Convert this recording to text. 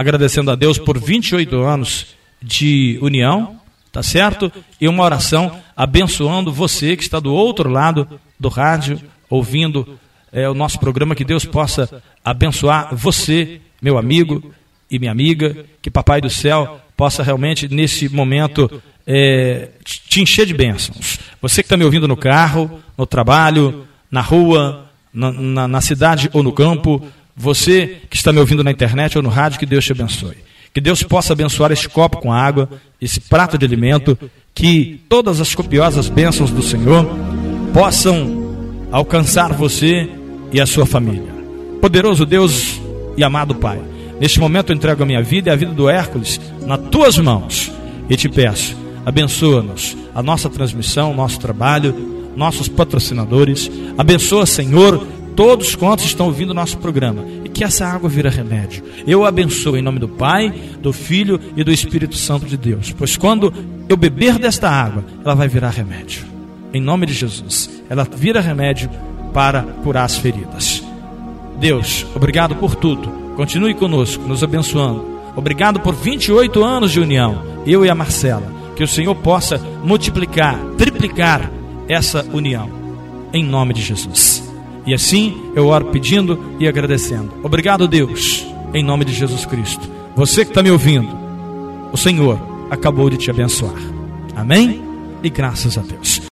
agradecendo a Deus por 28 anos de união, tá certo? E uma oração abençoando você que está do outro lado do rádio, ouvindo é, o nosso programa, que Deus possa abençoar você, meu amigo e minha amiga, que Papai do Céu possa realmente, nesse momento, é, te encher de bênçãos. Você que está me ouvindo no carro, no trabalho, na rua, na, na, na cidade ou no campo, você que está me ouvindo na internet ou no rádio, que Deus te abençoe. Que Deus possa abençoar este copo com água, esse prato de alimento, que todas as copiosas bênçãos do Senhor possam alcançar você e a sua família. Poderoso Deus e amado Pai, neste momento eu entrego a minha vida e a vida do Hércules nas tuas mãos e te peço, abençoa-nos, a nossa transmissão, nosso trabalho, nossos patrocinadores, abençoa, Senhor, todos quantos estão ouvindo o nosso programa e que essa água vira remédio. Eu abençoo em nome do Pai, do Filho e do Espírito Santo de Deus, pois quando eu beber desta água, ela vai virar remédio. Em nome de Jesus, ela vira remédio para curar as feridas. Deus, obrigado por tudo. Continue conosco, nos abençoando. Obrigado por 28 anos de união, eu e a Marcela. Que o Senhor possa multiplicar, triplicar essa união. Em nome de Jesus. E assim eu oro pedindo e agradecendo. Obrigado, Deus, em nome de Jesus Cristo. Você que está me ouvindo, o Senhor acabou de te abençoar. Amém? E graças a Deus.